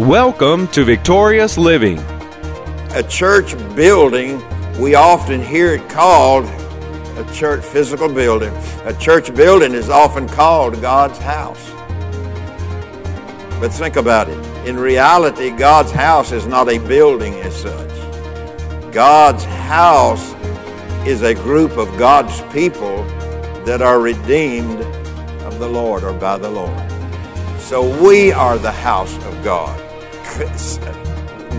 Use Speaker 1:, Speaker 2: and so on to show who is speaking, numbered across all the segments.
Speaker 1: Welcome to Victorious Living.
Speaker 2: A church building, we often hear it called a church physical building. A church building is often called God's house. But think about it. In reality, God's house is not a building as such. God's house is a group of God's people that are redeemed of the Lord or by the Lord. So we are the house of God.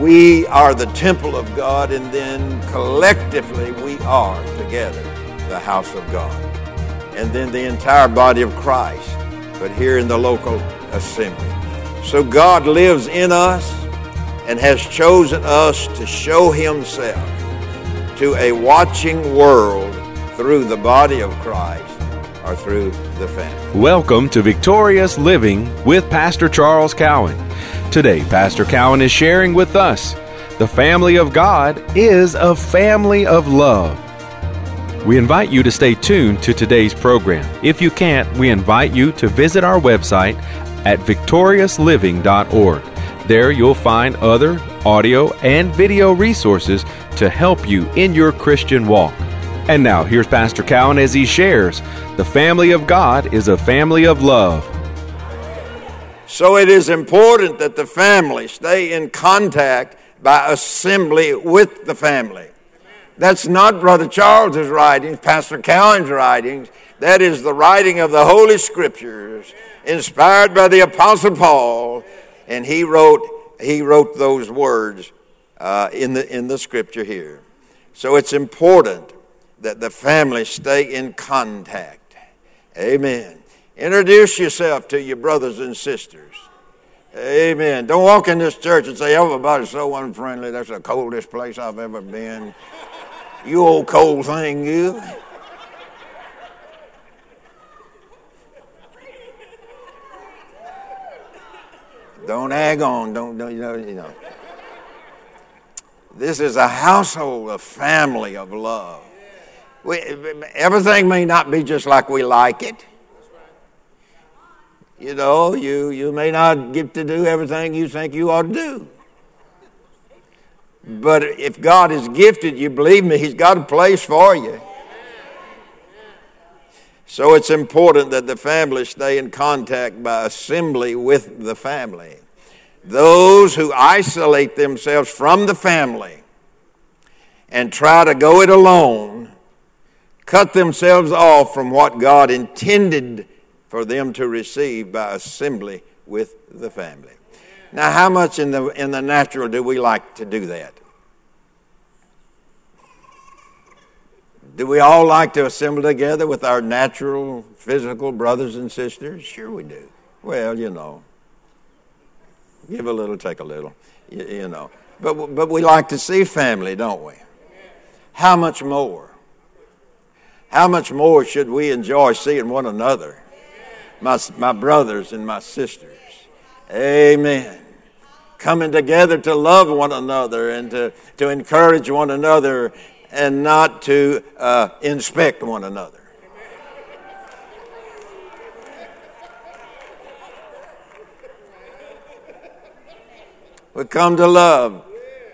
Speaker 2: We are the temple of God, and then collectively we are together the house of God. And then the entire body of Christ, but here in the local assembly. So God lives in us and has chosen us to show Himself to a watching world through the body of Christ or through the family.
Speaker 1: Welcome to Victorious Living with Pastor Charles Cowan. Today, Pastor Cowan is sharing with us the family of God is a family of love. We invite you to stay tuned to today's program. If you can't, we invite you to visit our website at victoriousliving.org. There you'll find other audio and video resources to help you in your Christian walk. And now, here's Pastor Cowan as he shares The family of God is a family of love.
Speaker 2: So it is important that the family stay in contact by assembly with the family. That's not Brother Charles's writings, Pastor Cowan's writings. That is the writing of the Holy Scriptures, inspired by the Apostle Paul, and he wrote he wrote those words uh, in the in the Scripture here. So it's important that the family stay in contact. Amen. Introduce yourself to your brothers and sisters. Amen. Don't walk in this church and say, everybody's so unfriendly. That's the coldest place I've ever been. You old cold thing, you. Don't ag on. Don't, don't you know, you know. This is a household, a family of love. We, everything may not be just like we like it. You know, you, you may not get to do everything you think you ought to do. But if God is gifted you, believe me, He's got a place for you. So it's important that the family stay in contact by assembly with the family. Those who isolate themselves from the family and try to go it alone cut themselves off from what God intended for them to receive by assembly with the family. Now, how much in the, in the natural do we like to do that? Do we all like to assemble together with our natural, physical brothers and sisters? Sure, we do. Well, you know, give a little, take a little, you, you know. But, but we like to see family, don't we? How much more? How much more should we enjoy seeing one another? My, my brothers and my sisters. Amen. Coming together to love one another and to, to encourage one another and not to uh, inspect one another. We come to love.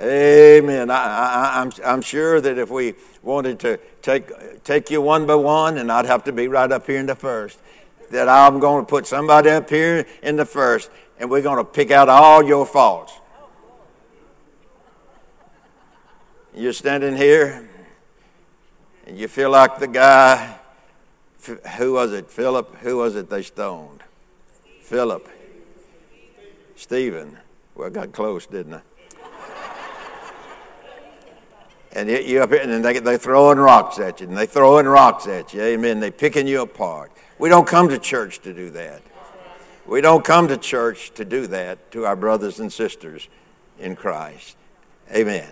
Speaker 2: Amen. I, am I'm, I'm sure that if we wanted to take, take you one by one, and I'd have to be right up here in the first, that I'm going to put somebody up here in the first and we're going to pick out all your faults. You're standing here and you feel like the guy, who was it? Philip? Who was it they stoned? Philip. Stephen. Well, I got close, didn't I? And you up here, and they, they're throwing rocks at you, and they're throwing rocks at you. Amen. They're picking you apart. We don't come to church to do that. We don't come to church to do that to our brothers and sisters in Christ. Amen.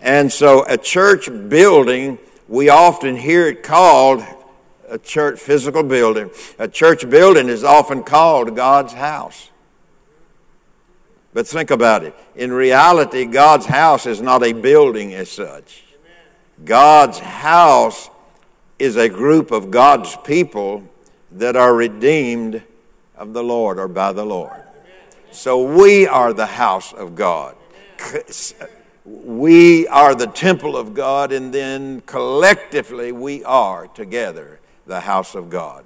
Speaker 2: And so, a church building, we often hear it called a church physical building. A church building is often called God's house. But think about it. In reality, God's house is not a building as such. God's house is a group of God's people that are redeemed of the Lord or by the Lord. So we are the house of God. We are the temple of God, and then collectively we are together the house of God.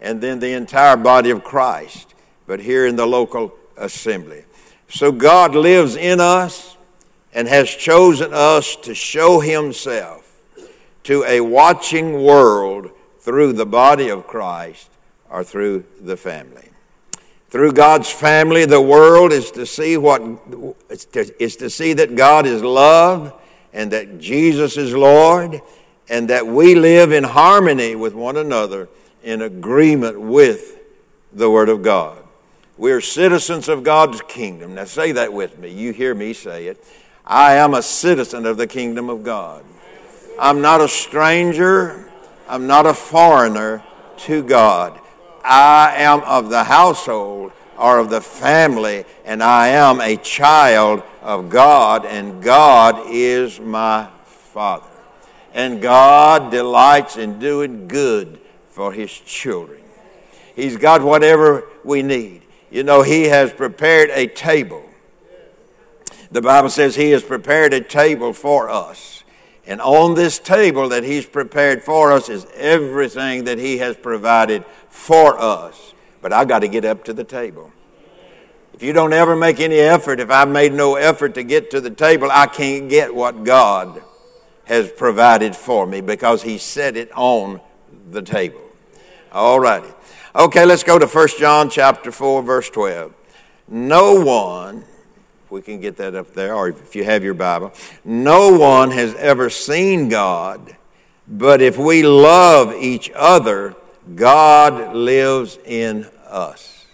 Speaker 2: And then the entire body of Christ, but here in the local assembly. So God lives in us and has chosen us to show Himself to a watching world through the body of Christ or through the family. Through God's family, the world is to see what is to, see that God is love and that Jesus is Lord and that we live in harmony with one another in agreement with the Word of God. We're citizens of God's kingdom. Now say that with me. You hear me say it. I am a citizen of the kingdom of God. I'm not a stranger. I'm not a foreigner to God. I am of the household or of the family, and I am a child of God, and God is my Father. And God delights in doing good for His children. He's got whatever we need. You know, He has prepared a table. The Bible says He has prepared a table for us. And on this table that He's prepared for us is everything that He has provided for us. But I got to get up to the table. If you don't ever make any effort, if I made no effort to get to the table, I can't get what God has provided for me because He set it on the table. All righty. Okay, let's go to 1 John chapter 4, verse 12. No one if we can get that up there, or if you have your Bible. No one has ever seen God, but if we love each other, God lives in us.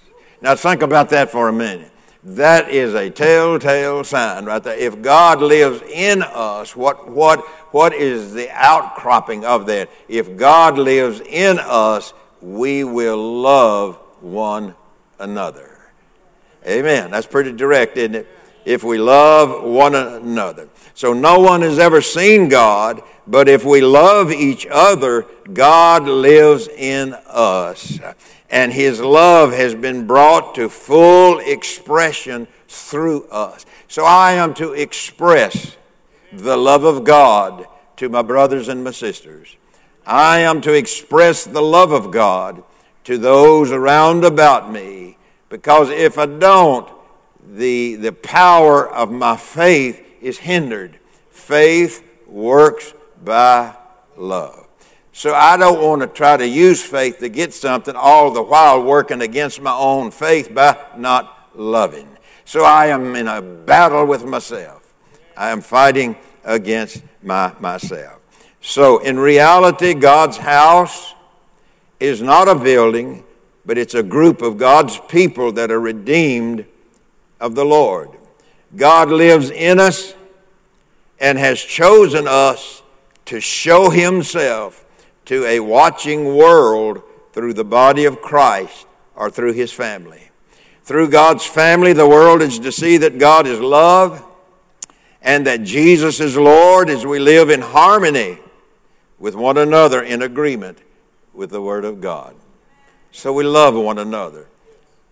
Speaker 2: Now, think about that for a minute. That is a telltale sign right there. If God lives in us, what, what, what is the outcropping of that? If God lives in us, we will love one another. Amen. That's pretty direct, isn't it? if we love one another. So no one has ever seen God, but if we love each other, God lives in us. And his love has been brought to full expression through us. So I am to express the love of God to my brothers and my sisters. I am to express the love of God to those around about me because if I don't, the, the power of my faith is hindered. Faith works by love. So I don't want to try to use faith to get something, all the while working against my own faith by not loving. So I am in a battle with myself. I am fighting against my, myself. So in reality, God's house is not a building, but it's a group of God's people that are redeemed of the Lord. God lives in us and has chosen us to show Himself to a watching world through the body of Christ or through His family. Through God's family, the world is to see that God is love and that Jesus is Lord as we live in harmony with one another in agreement with the Word of God. So we love one another.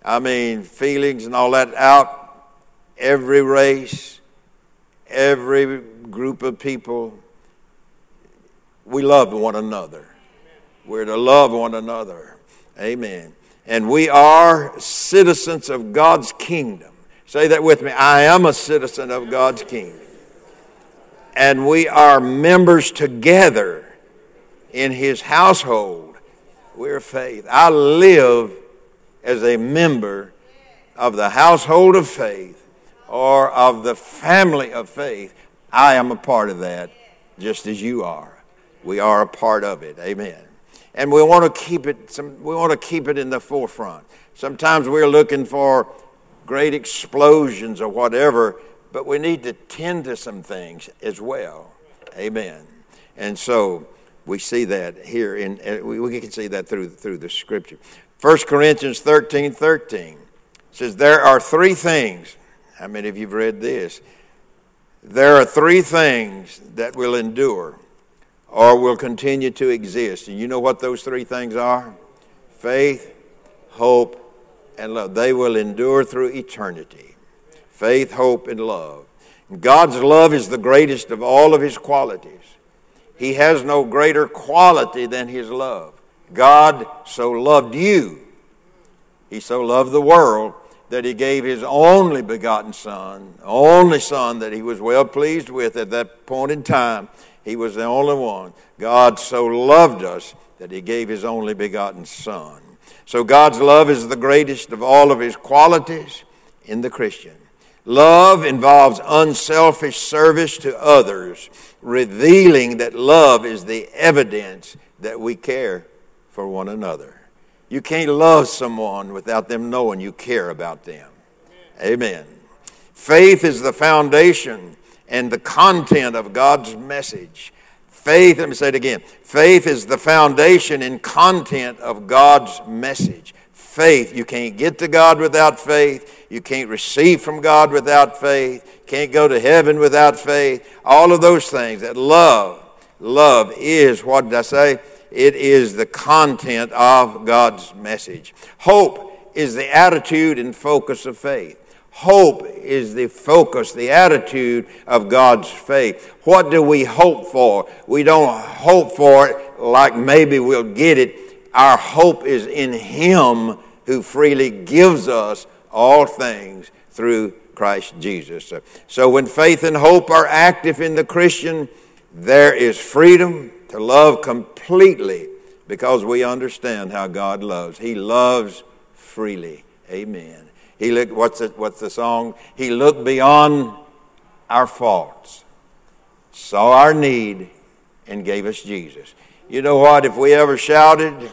Speaker 2: I mean, feelings and all that out every race, every group of people. We love one another. We're to love one another. Amen. And we are citizens of God's kingdom. Say that with me. I am a citizen of God's kingdom. And we are members together in his household. We're faith. I live as a member of the household of faith or of the family of faith, I am a part of that just as you are. We are a part of it. Amen. And we want to keep it some, we want to keep it in the forefront. Sometimes we're looking for great explosions or whatever, but we need to tend to some things as well. Amen. And so we see that here in we can see that through through the scripture. 1 Corinthians 13, 13 says there are three things how many of you have read this? There are three things that will endure or will continue to exist. And you know what those three things are? Faith, hope, and love. They will endure through eternity. Faith, hope, and love. God's love is the greatest of all of his qualities. He has no greater quality than his love. God so loved you. He so loved the world that he gave his only begotten Son, only Son that he was well pleased with at that point in time. He was the only one. God so loved us that he gave his only begotten Son. So God's love is the greatest of all of his qualities in the Christian. Love involves unselfish service to others, revealing that love is the evidence that we care for one another. You can't love someone without them knowing you care about them. Amen. Faith is the foundation and the content of God's message. Faith, let me say it again. Faith is the foundation and content of God's message. Faith, you can't get to God without faith. You can't receive from God without faith. Can't go to heaven without faith. All of those things. That love, love is, what did I say? It is the content of God's message. Hope is the attitude and focus of faith. Hope is the focus, the attitude of God's faith. What do we hope for? We don't hope for it like maybe we'll get it. Our hope is in Him who freely gives us all things through Christ Jesus. So when faith and hope are active in the Christian, there is freedom to love completely because we understand how God loves. He loves freely. Amen. He looked, what's the, what's the song? He looked beyond our faults, saw our need, and gave us Jesus. You know what? If we ever shouted,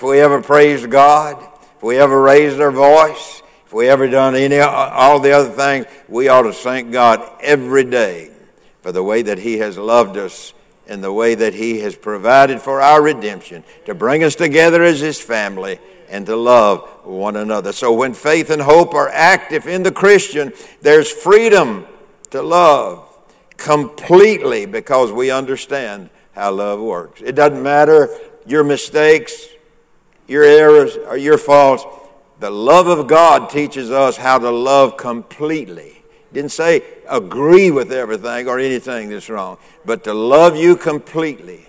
Speaker 2: if we ever praised God, if we ever raised our voice, if we ever done any all the other things, we ought to thank God every day for the way that He has loved us and the way that He has provided for our redemption to bring us together as His family and to love one another. So when faith and hope are active in the Christian, there's freedom to love completely because we understand how love works. It doesn't matter your mistakes, your errors, or your faults. The love of God teaches us how to love completely. Didn't say agree with everything or anything that's wrong, but to love you completely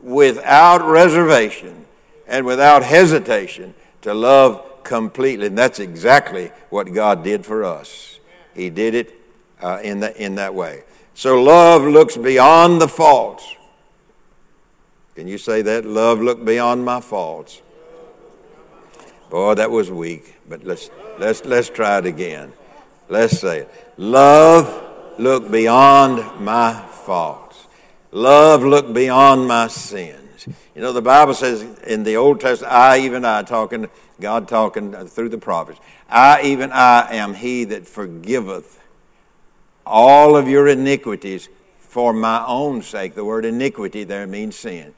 Speaker 2: without reservation and without hesitation to love completely. And that's exactly what God did for us. He did it uh, in, the, in that way. So love looks beyond the faults. Can you say that? Love looked beyond my faults. Boy, that was weak, but let's, let's, let's try it again. Let's say it. Love looked beyond my faults. Love looked beyond my sins. You know, the Bible says in the Old Testament, I, even I, talking, God talking through the prophets, I, even I, am he that forgiveth all of your iniquities for my own sake. The word iniquity there means sin.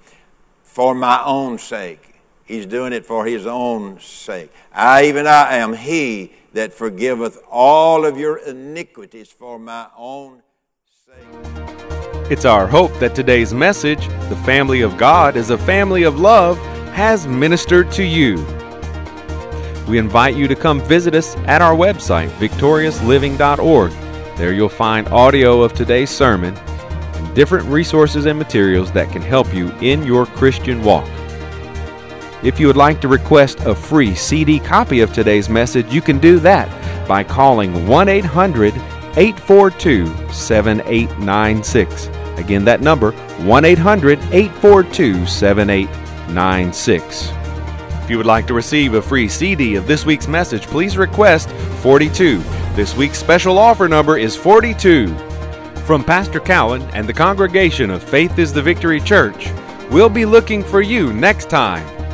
Speaker 2: For my own sake. He's doing it for his own sake. I, even I, am he that forgiveth all of your iniquities for my own sake.
Speaker 1: It's our hope that today's message, The Family of God is a Family of Love, has ministered to you. We invite you to come visit us at our website, victoriousliving.org. There you'll find audio of today's sermon and different resources and materials that can help you in your Christian walk. If you would like to request a free CD copy of today's message, you can do that by calling 1 800 842 7896. Again, that number 1 800 842 7896. If you would like to receive a free CD of this week's message, please request 42. This week's special offer number is 42. From Pastor Cowan and the congregation of Faith is the Victory Church, we'll be looking for you next time